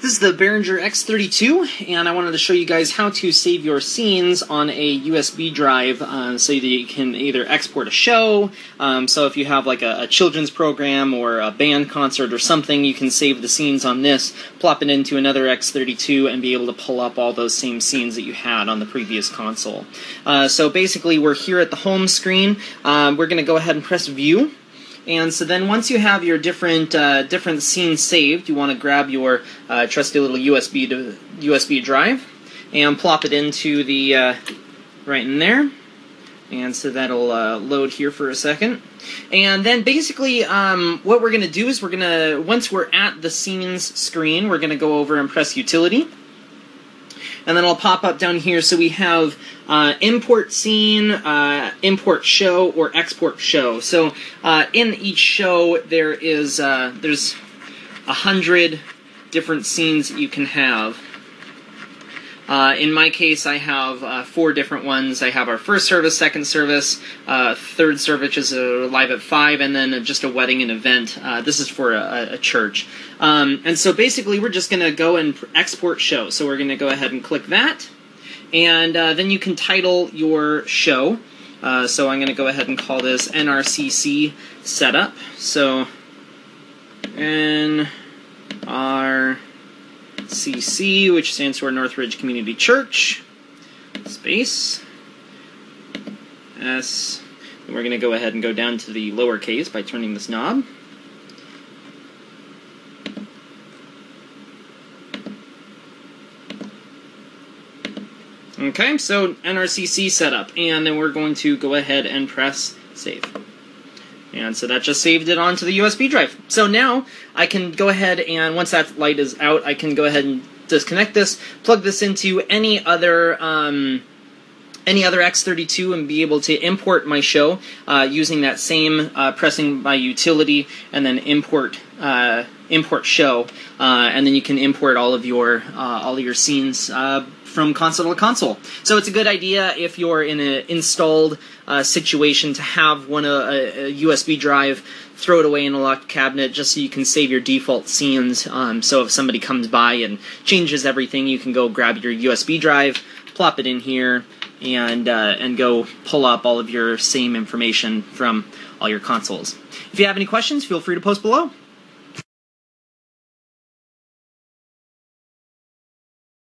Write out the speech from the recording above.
This is the Behringer X32, and I wanted to show you guys how to save your scenes on a USB drive uh, so that you can either export a show, um, so if you have like a, a, children's program or a band concert or something, you can save the scenes on this, plop it into another X32, and be able to pull up all those same scenes that you had on the previous console. Uh, so basically, we're here at the home screen. Um, we're going to go ahead and press View. And so then once you have your different uh, different scenes saved, you want to grab your uh, trusty little USB to, USB drive and plop it into the uh, right in there. And so that'll uh, load here for a second. And then basically, um, what we're going to do is we're going to, once we're at the scenes screen, we're going to go over and press utility and then I'll pop up down here. So we have uh, import scene, uh, import show, or export show. So uh, in each show, there is uh, there's a hundred different scenes that you can have. Uh, in my case, I have uh, four different ones. I have our first service, second service, uh, third service, is live at five, and then just a wedding and event. Uh, this is for a, a church. Um, and so basically, we're just going to go and export show. So we're going to go ahead and click that, and uh, then you can title your show. Uh, so I'm going to go ahead and call this NRCC setup. So NR CC, which stands for Northridge Community Church, space, S. And we're going to go ahead and go down to the lowercase by turning this knob. Okay, so NRCC setup, and then we're going to go ahead and press save. And so that just saved it onto the USB drive. So now I can go ahead and once that light is out, I can go ahead and disconnect this, plug this into any other um, any other X32 and be able to import my show uh, using that same uh, pressing my utility and then import uh, import show, uh, and then you can import all of your uh, all of your scenes uh, from console to console. So it's a good idea if you're in an installed uh, situation to have one a, a, USB drive, throw it away in a locked cabinet just so you can save your default scenes. Um, so if somebody comes by and changes everything, you can go grab your USB drive, plop it in here, and uh, and go pull up all of your same information from all your consoles. If you have any questions, feel free to post below.